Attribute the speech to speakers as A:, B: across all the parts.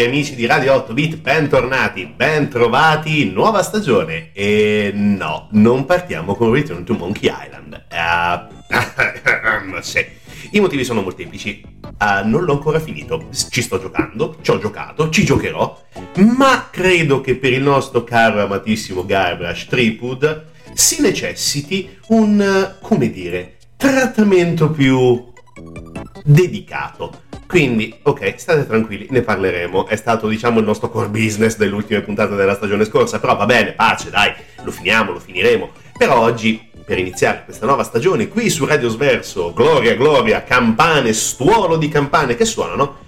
A: Cari amici di Radio 8 Bit, bentornati, bentrovati, nuova stagione. E no, non partiamo con Return to Monkey Island. Uh, sì. I motivi sono molteplici. Uh, non l'ho ancora finito. Ci sto giocando, ci ho giocato, ci giocherò. Ma credo che per il nostro caro amatissimo Guybrush Tripwood si necessiti un, come dire, trattamento più dedicato quindi, ok, state tranquilli, ne parleremo. È stato, diciamo, il nostro core business delle ultime puntate della stagione scorsa, però va bene, pace, dai, lo finiamo, lo finiremo. Per oggi, per iniziare questa nuova stagione, qui su Radio Sverso, gloria, gloria, campane, stuolo di campane che suonano,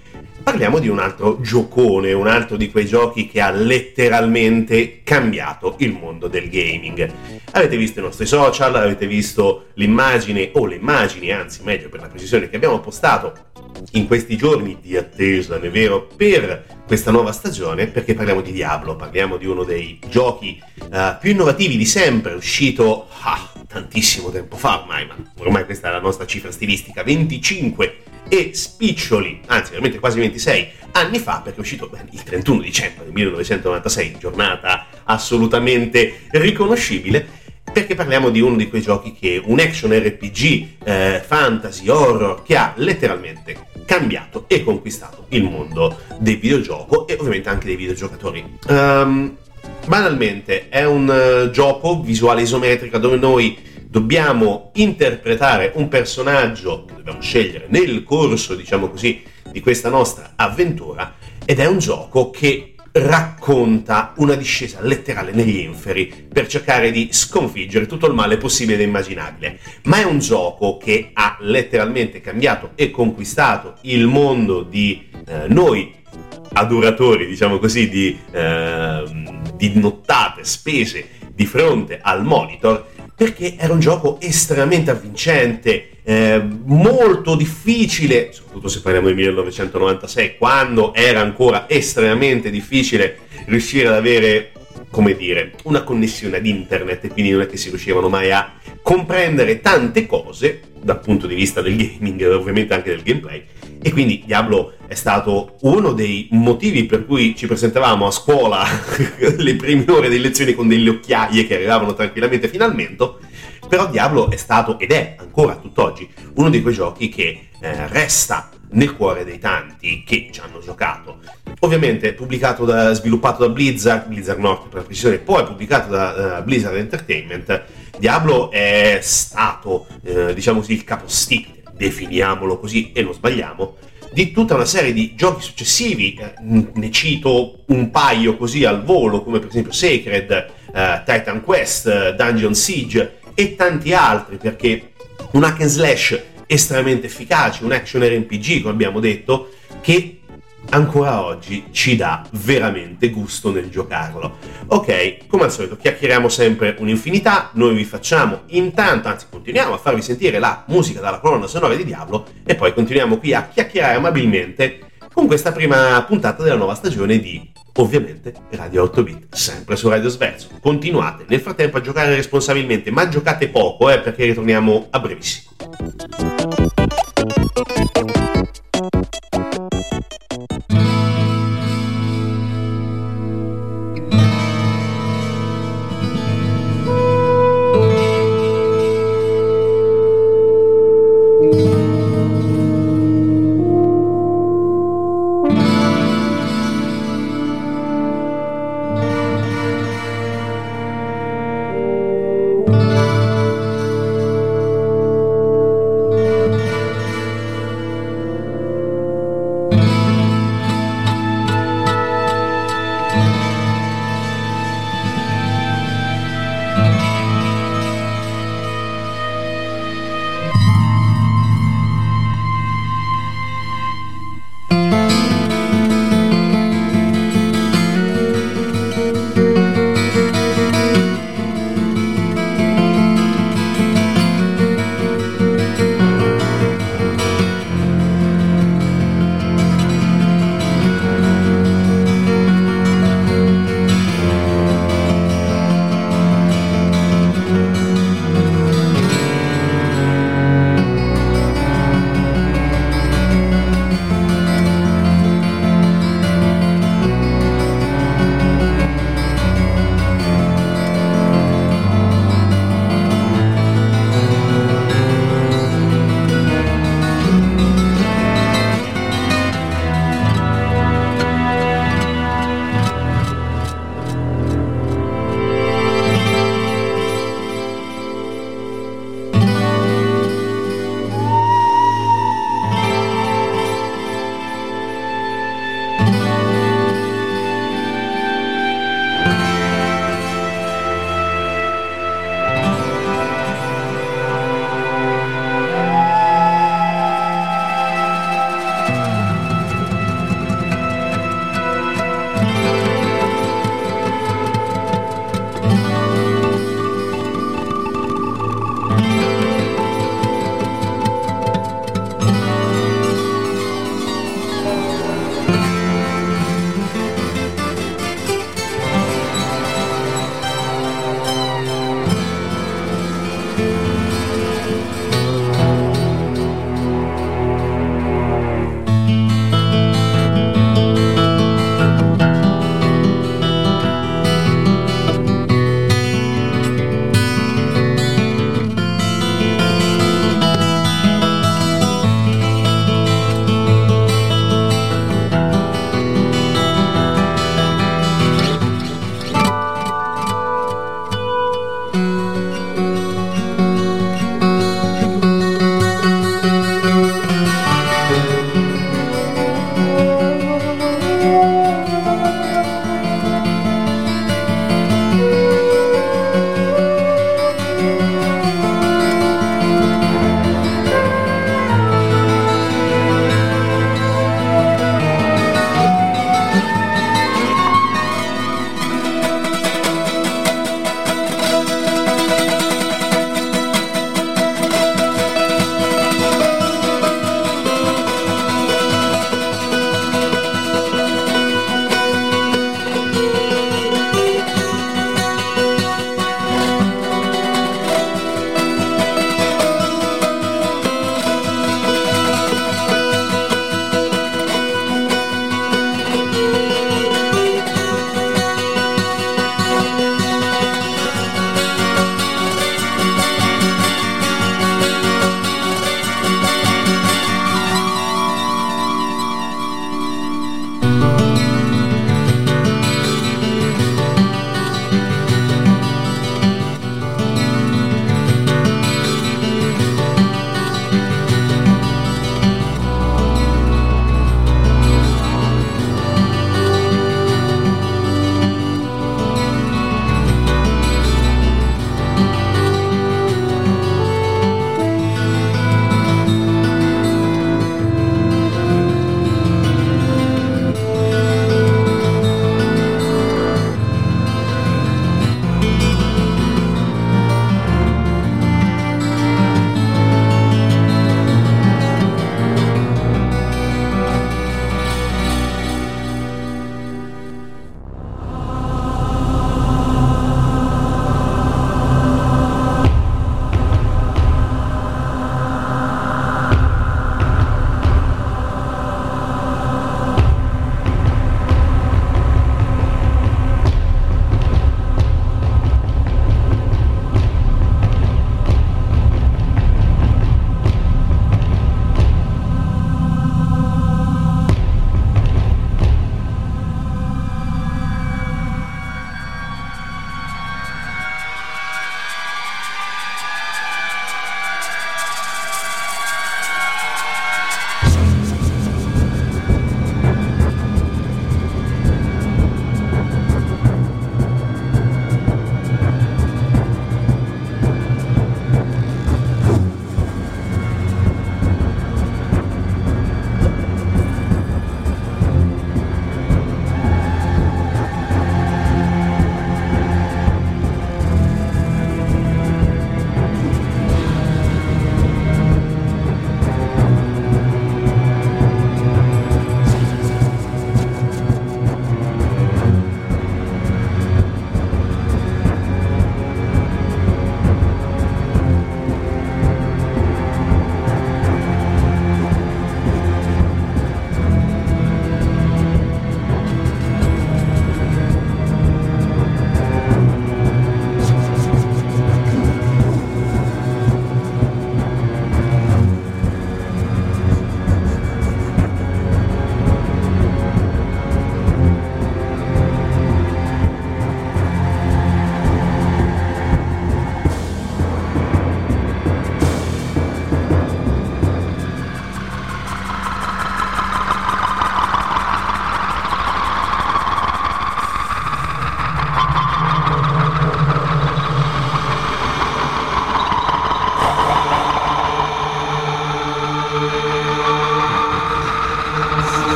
A: parliamo di un altro giocone, un altro di quei giochi che ha letteralmente cambiato il mondo del gaming. Avete visto i nostri social, avete visto l'immagine, o le immagini, anzi meglio per la precisione, che abbiamo postato in questi giorni di attesa, è vero, per questa nuova stagione, perché parliamo di Diablo, parliamo di uno dei giochi uh, più innovativi di sempre, uscito ah, tantissimo tempo fa ormai, ma ormai questa è la nostra cifra stilistica, 25 e spiccioli, anzi veramente quasi 26 anni fa, perché è uscito beh, il 31 dicembre del 1996, giornata assolutamente riconoscibile, perché parliamo di uno di quei giochi che un action RPG, eh, fantasy, horror, che ha letteralmente cambiato e conquistato il mondo del videogioco e ovviamente anche dei videogiocatori. Um, banalmente è un uh, gioco visuale isometrica dove noi dobbiamo interpretare un personaggio che dobbiamo scegliere nel corso, diciamo così, di questa nostra avventura ed è un gioco che racconta una discesa letterale negli inferi per cercare di sconfiggere tutto il male possibile e immaginabile. Ma è un gioco che ha letteralmente cambiato e conquistato il mondo di eh, noi adoratori, diciamo così, di, eh, di nottate spese di fronte al monitor perché era un gioco estremamente avvincente, eh, molto difficile, soprattutto se parliamo del 1996, quando era ancora estremamente difficile riuscire ad avere, come dire, una connessione ad internet e quindi non è che si riuscivano mai a comprendere tante cose dal punto di vista del gaming e ovviamente anche del gameplay. E quindi Diablo è stato uno dei motivi per cui ci presentavamo a scuola le prime ore delle lezioni con delle occhiaie che arrivavano tranquillamente finalmente però Diablo è stato ed è ancora tutt'oggi uno di quei giochi che eh, resta nel cuore dei tanti che ci hanno giocato. Ovviamente pubblicato da, sviluppato da Blizzard, Blizzard North per precisione, poi pubblicato da uh, Blizzard Entertainment, Diablo è stato, eh, diciamo così, il capostipite, definiamolo così e non sbagliamo, di tutta una serie di giochi successivi, eh, ne cito un paio così al volo, come per esempio Sacred, eh, Titan Quest, Dungeon Siege e tanti altri, perché un hack and slash estremamente efficace, un action RPG, come abbiamo detto, che ancora oggi ci dà veramente gusto nel giocarlo. Ok, come al solito chiacchieriamo sempre un'infinità, noi vi facciamo intanto, anzi continuiamo a farvi sentire la musica dalla colonna sonora di Diablo e poi continuiamo qui a chiacchierare amabilmente con questa prima puntata della nuova stagione di ovviamente Radio 8 bit, sempre su Radio Sverso. Continuate nel frattempo a giocare responsabilmente, ma giocate poco eh, perché ritorniamo a brevissimo.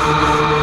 A: Música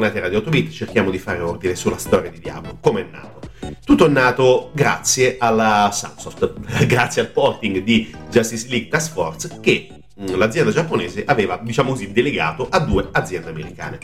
A: bentornati a Radio 8 Bit, cerchiamo di fare ordine sulla storia di Diablo, come è nato. Tutto è nato grazie alla Sunsoft, grazie al porting di Justice League Task Force che mm, l'azienda giapponese aveva, diciamo così, delegato a due aziende americane.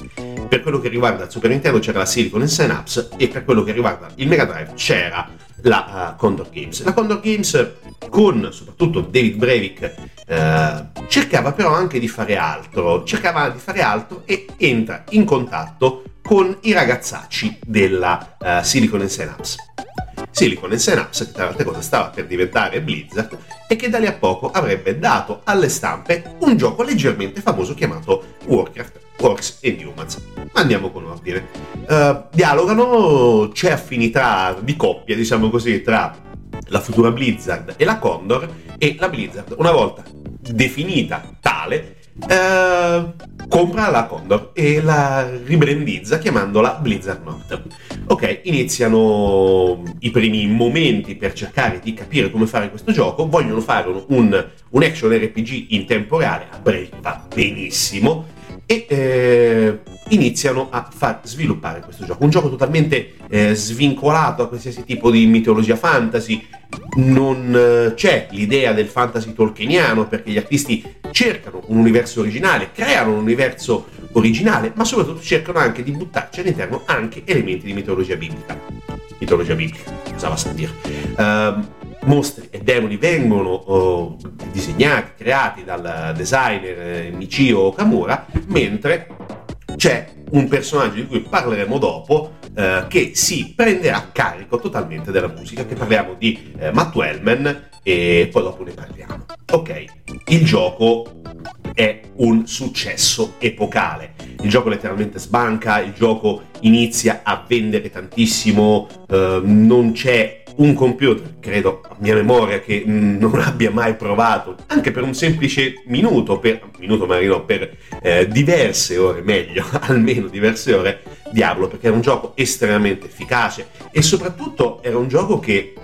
A: Per quello che riguarda il Super Nintendo c'era la Silicon e Synapse e per quello che riguarda il Mega Drive c'era la uh, Condor Games. La Condor Games con soprattutto David Breivik eh, cercava però anche di fare altro, cercava di fare altro e entra in contatto con i ragazzacci della uh, Silicon Synapse. Silicon Synapse, che tra l'altra cosa stava per diventare Blizzard, e che da lì a poco avrebbe dato alle stampe un gioco leggermente famoso chiamato Warcraft Works and Humans. Andiamo con ordine. Uh, dialogano, c'è affinità di coppia, diciamo così, tra la futura Blizzard e la Condor e la Blizzard, una volta definita tale, eh, compra la Condor e la ribrandizza chiamandola Blizzard North. Ok, iniziano i primi momenti per cercare di capire come fare questo gioco, vogliono fare un, un action RPG in tempo reale, a breve va benissimo, e eh, iniziano a far sviluppare questo gioco. Un gioco totalmente eh, svincolato a qualsiasi tipo di mitologia fantasy, non eh, c'è l'idea del fantasy tolkieniano perché gli artisti cercano un universo originale, creano un universo originale, ma soprattutto cercano anche di buttarci all'interno anche elementi di mitologia biblica. Mitologia biblica, cosa va a dire? Uh, mostri e demoni vengono oh, disegnati, creati dal designer eh, Michio Kamura, mentre c'è un personaggio di cui parleremo dopo eh, che si prenderà carico totalmente della musica, che parliamo di eh, Matt Wellman e poi dopo ne parliamo. Ok, il gioco è un successo epocale. Il gioco letteralmente sbanca, il gioco inizia a vendere tantissimo, eh, non c'è un computer, credo a mia memoria, che non abbia mai provato, anche per un semplice minuto, per, minuto magari no, per eh, diverse ore, meglio, almeno diverse ore, Diablo, perché era un gioco estremamente efficace e soprattutto era un gioco che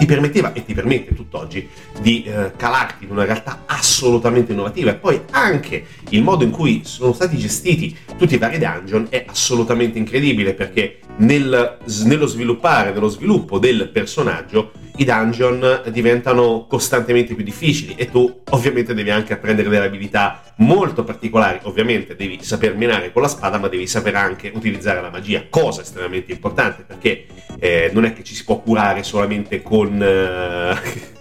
A: ti permetteva e ti permette tutt'oggi di eh, calarti in una realtà assolutamente innovativa. E poi anche il modo in cui sono stati gestiti tutti i vari dungeon è assolutamente incredibile perché nel, nello sviluppare, nello sviluppo del personaggio i dungeon diventano costantemente più difficili e tu ovviamente devi anche apprendere delle abilità molto particolari, ovviamente devi saper menare con la spada ma devi saper anche utilizzare la magia, cosa estremamente importante perché eh, non è che ci si può curare solamente con, eh,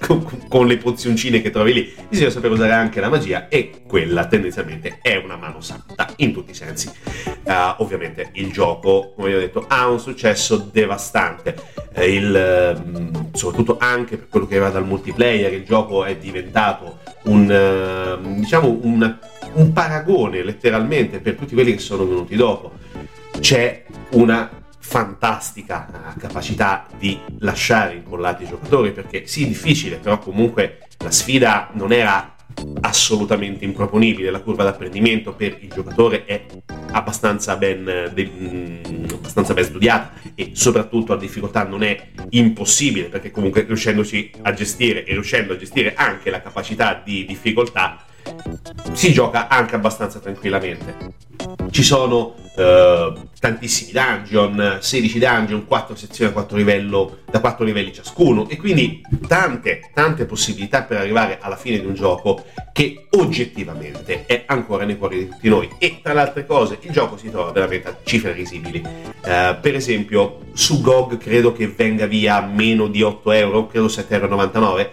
A: con, con, le pozioncine che trovi lì, bisogna sapere usare anche la magia e quella tendenzialmente è una mano santa in tutti i sensi. Uh, ovviamente il gioco, come vi ho detto, ha un successo devastante, eh, il, mm, soprattutto anche per quello che va dal multiplayer, il gioco è diventato un, uh, diciamo un, un paragone letteralmente per tutti quelli che sono venuti dopo. C'è una fantastica eh, capacità di lasciare incollati i giocatori perché sì, difficile, però comunque la sfida non era assolutamente improponibile, la curva d'apprendimento per il giocatore è abbastanza ben, de, mm, abbastanza ben studiata e soprattutto la difficoltà non è impossibile perché comunque riuscendoci a gestire e riuscendo a gestire anche la capacità di difficoltà si gioca anche abbastanza tranquillamente. Ci sono eh, tantissimi dungeon, 16 dungeon, 4 sezioni a 4 livello, da 4 livelli ciascuno e quindi tante, tante possibilità per arrivare alla fine di un gioco che oggettivamente è ancora nei cuori di tutti noi. E tra le altre cose il gioco si trova veramente a cifre risibili. Eh, per esempio su GOG credo che venga via meno di 8 euro, credo 7,99 euro.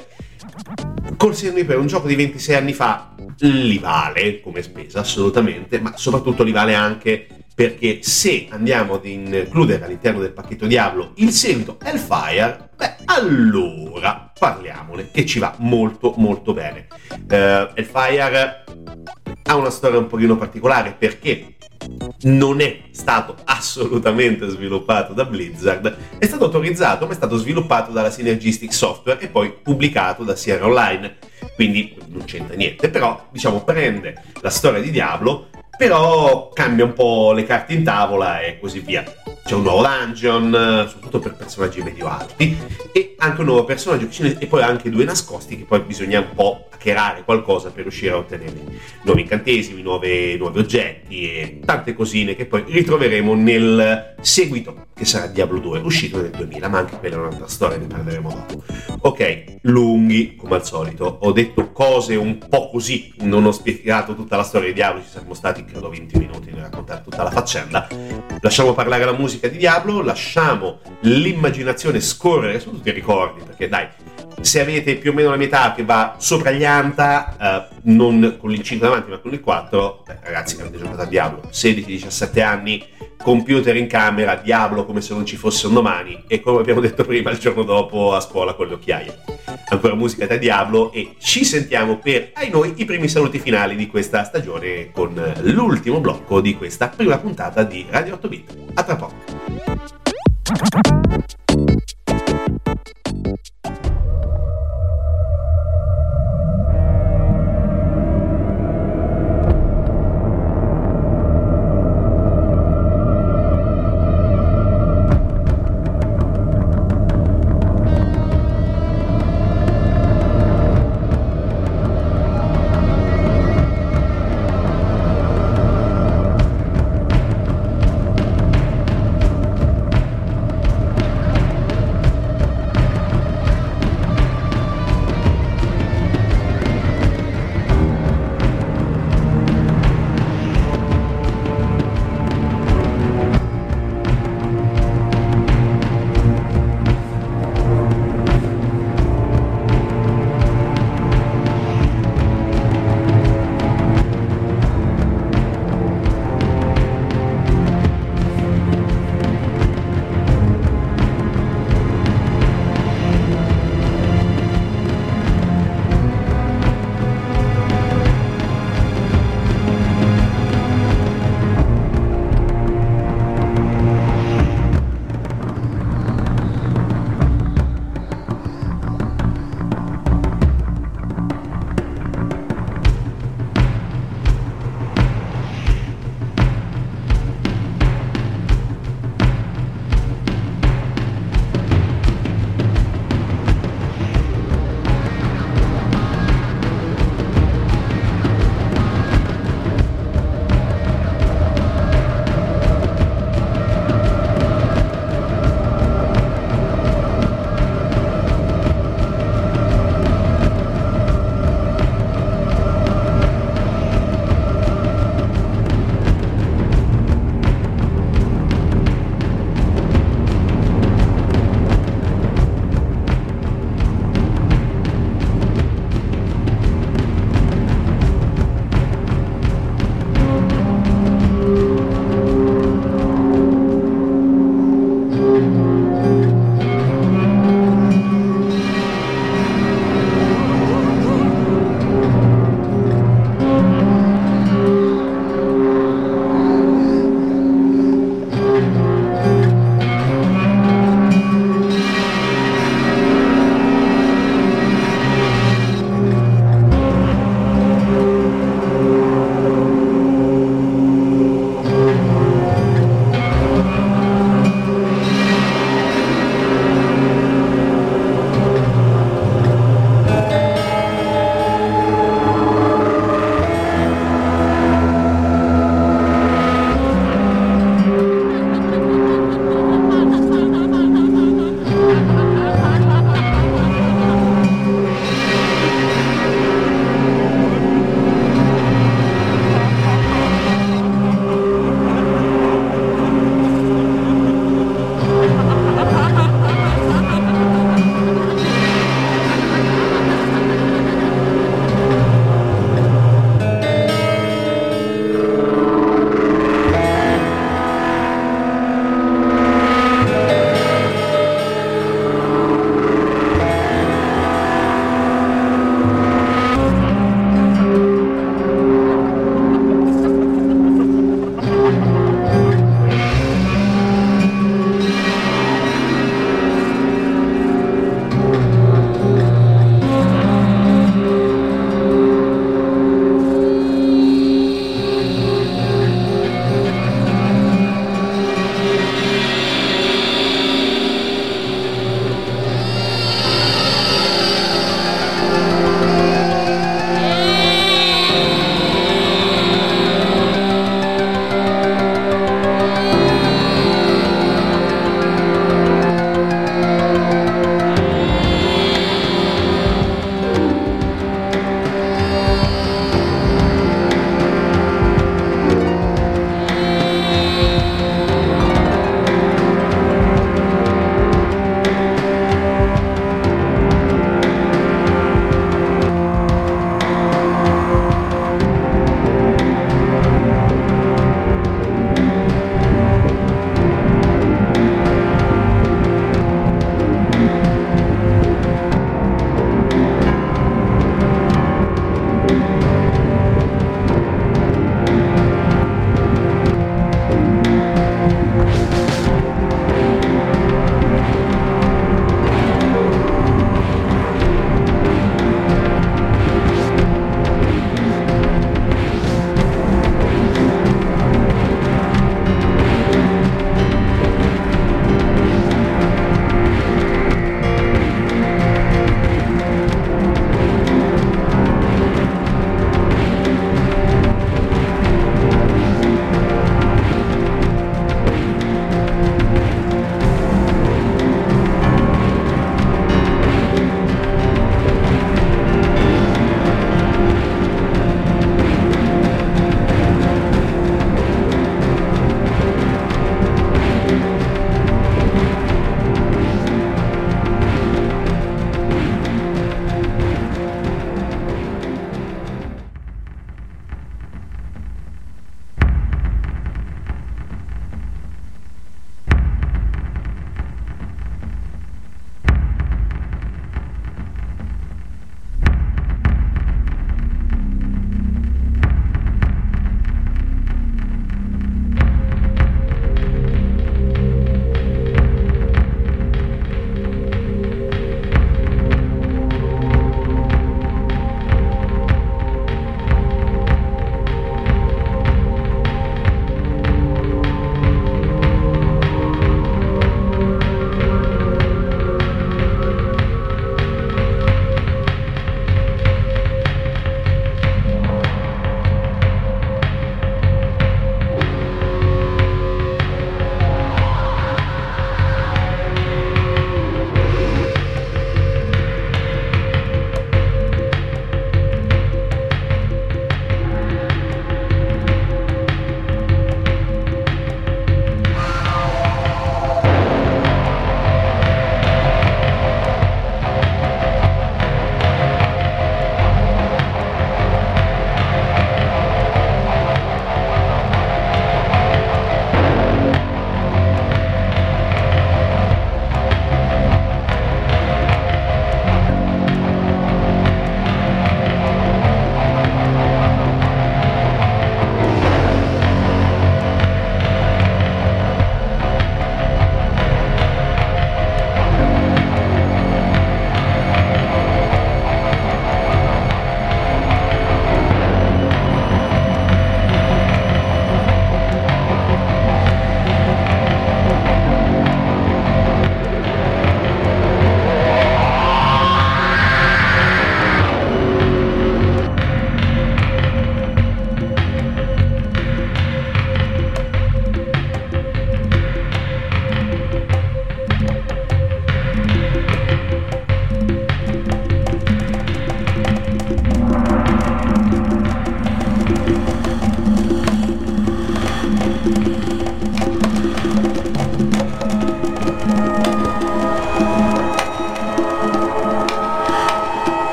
A: Col per un gioco di 26 anni fa li vale come spesa assolutamente, ma soprattutto li vale anche perché se andiamo ad includere all'interno del pacchetto Diablo il seguito Hellfire, beh, allora parliamone, che ci va molto molto bene. Uh, Hellfire ha una storia un pochino particolare perché non è stato assolutamente sviluppato da Blizzard, è stato autorizzato ma è stato sviluppato dalla Synergistic Software e poi pubblicato da Sierra Online, quindi non c'entra niente, però diciamo prende la storia di Diablo, però cambia un po' le carte in tavola e così via. c'è un nuovo dungeon, soprattutto per personaggi medio alti, e anche un nuovo personaggio e poi anche due nascosti che poi bisogna un po' hackerare qualcosa per riuscire a ottenere nuovi incantesimi, nuove, nuovi oggetti e tante cosine che poi ritroveremo nel seguito che sarà Diablo 2, uscito nel 2000, ma anche quella è un'altra storia, ne parleremo dopo. Ok, lunghi come al solito, ho detto cose un po' così, non ho spiegato tutta la storia di Diablo, ci saremmo stati credo 20 minuti nel raccontare tutta la faccenda. Lasciamo parlare la musica di Diablo, lasciamo l'immaginazione scorrere su tutti i ricordi, perché dai, se avete più o meno la metà che va sopra gli anta, eh, non con il 5 davanti ma con il 4, beh, ragazzi avete giocato a Diablo, 16-17 anni, computer in camera, Diablo come se non ci fosse un domani e come abbiamo detto prima il giorno dopo a scuola con le occhiaie. Ancora musica da Diablo e ci sentiamo per, ai noi, i primi saluti finali di questa stagione con l'ultimo blocco di questa prima puntata di Radio 8 Bit. A tra poco.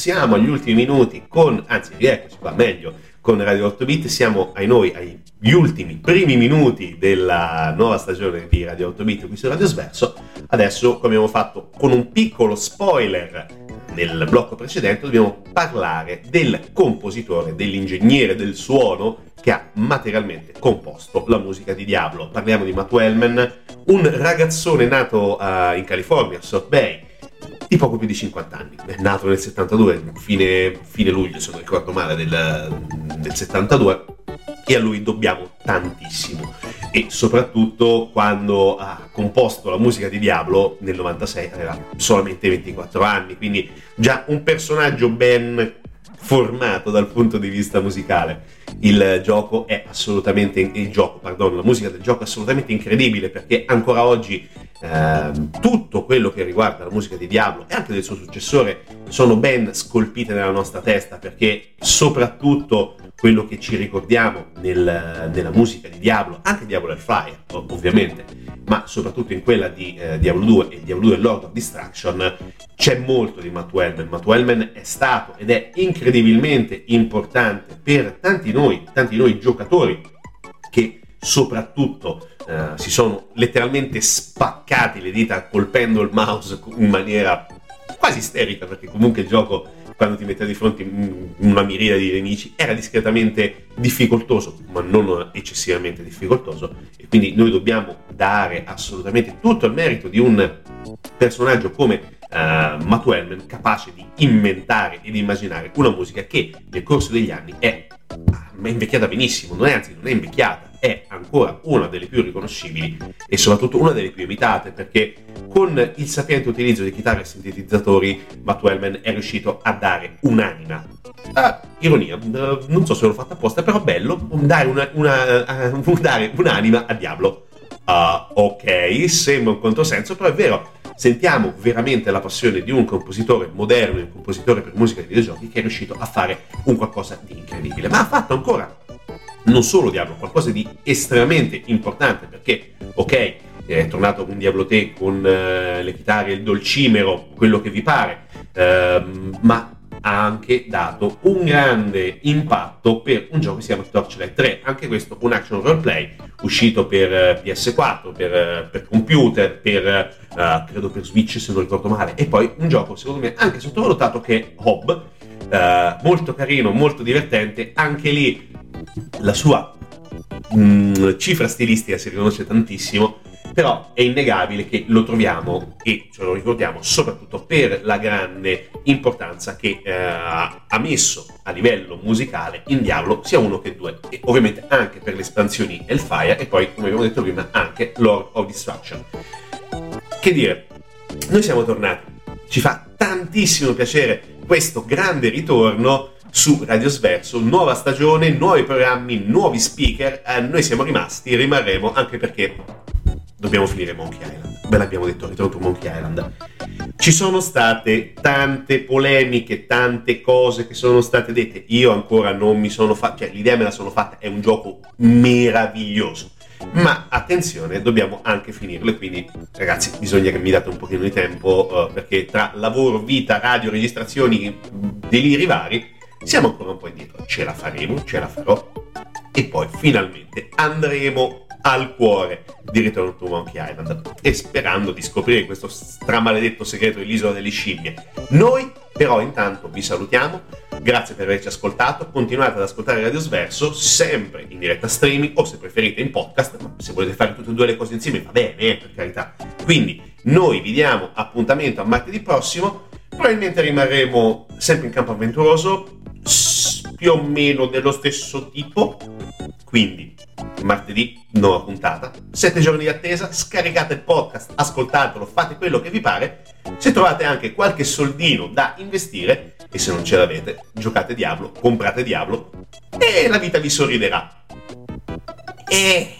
A: Siamo agli ultimi minuti con, anzi rieccoci qua, meglio, con Radio 8 Bit, siamo ai noi, agli ultimi primi minuti della nuova stagione di Radio 8 Bit qui su Radio Sverso. Adesso, come abbiamo fatto con un piccolo spoiler nel blocco precedente, dobbiamo parlare del compositore, dell'ingegnere del suono che ha materialmente composto la musica di Diablo. Parliamo di Matt Wellman, un ragazzone nato uh, in California, South Bay, di poco più di 50 anni. È nato nel 72, fine, fine luglio, se non ricordo male, del, del 72, e a lui dobbiamo tantissimo. E soprattutto quando ha composto la musica di Diablo nel 96 aveva solamente 24 anni, quindi già un personaggio ben formato dal punto di vista musicale. Il gioco è assolutamente il gioco, pardon, la musica del gioco è assolutamente incredibile perché ancora oggi eh, tutto quello che riguarda la musica di Diablo e anche del suo successore sono ben scolpite nella nostra testa perché soprattutto quello che ci ricordiamo nel, nella musica di Diablo, anche Diablo Fire ovviamente, ma soprattutto in quella di eh, Diablo 2 e Diablo 2 Lord of Destruction, c'è molto di Matt Wellman. Matt Wellman è stato ed è incredibilmente importante per tanti noi, tanti noi giocatori che soprattutto eh, si sono letteralmente spaccati le dita colpendo il mouse in maniera quasi isterica perché comunque il gioco quando ti metteva di fronte una miriade di nemici era discretamente difficoltoso ma non eccessivamente difficoltoso. E quindi noi dobbiamo dare assolutamente tutto il merito di un personaggio come uh, Matt Wellman capace di inventare ed immaginare una musica che nel corso degli anni è invecchiata benissimo non è anzi non è invecchiata è ancora una delle più riconoscibili e soprattutto una delle più imitate perché con il sapiente utilizzo di chitarre e sintetizzatori Matt Wellman è riuscito a dare un'anima. Ah, ironia, non so se l'ho fatta apposta però bello dare, una, una, uh, dare un'anima a Diablo. Uh, ok, sembra un controsenso però è vero sentiamo veramente la passione di un compositore moderno, un compositore per musica di videogiochi che è riuscito a fare un qualcosa di incredibile. Ma ha fatto ancora non solo Diablo, qualcosa di estremamente importante perché, ok, è tornato con Diablo Te con uh, le chitarre, il dolcimero, quello che vi pare, uh, ma ha anche dato un grande impatto per un gioco che si chiama Torchlight 3, anche questo un action roleplay uscito per uh, eh, PS4, per, eh, per, computer, per credo per Switch se non ricordo male, e poi un gioco secondo me anche sottovalutato che è Hob, molto carino, molto divertente, anche lì la sua mh, mm, cifra stilistica si riconosce tantissimo, però è innegabile che lo troviamo e ce lo ricordiamo soprattutto per la grande importanza che eh, ha messo a livello musicale in Diablo sia uno che due. E ovviamente anche per le espansioni Hellfire e poi come abbiamo detto prima anche Lord of Destruction. Che dire, noi siamo tornati, ci fa tantissimo piacere questo grande ritorno su Radio Sverso, nuova stagione, nuovi programmi, nuovi speaker. Eh, noi siamo rimasti, rimarremo anche perché dobbiamo finire Monkey Island. Ve l'abbiamo detto, ritorno su Monkey Island. Ci sono state tante polemiche, tante cose che sono state dette. Io ancora non mi sono fatto, cioè l'idea me la sono fatta, è un gioco meraviglioso. Ma attenzione, dobbiamo anche finirlo quindi ragazzi bisogna che mi date un pochino di tempo uh, perché tra lavoro, vita, radio, registrazioni, deliri vari, siamo ancora un po' indietro, ce la faremo, ce la farò. E poi finalmente andremo al cuore di Return to Monkey Island e sperando di scoprire questo stramaledetto segreto dell'isola delle scimmie. Noi però intanto vi salutiamo, grazie per averci ascoltato, continuate ad ascoltare Radio Sverso sempre in diretta streaming o se preferite in podcast, ma se volete fare tutte e due le cose insieme va bene, eh, per carità. Quindi noi vi diamo appuntamento a martedì prossimo, probabilmente rimarremo sempre in campo avventuroso più o meno dello stesso tipo. Quindi, martedì, nuova puntata. Sette giorni di attesa, scaricate il podcast, ascoltatelo, fate quello che vi pare. Se trovate anche qualche soldino da investire, e se non ce l'avete, giocate Diablo, comprate Diablo, e la vita vi sorriderà. E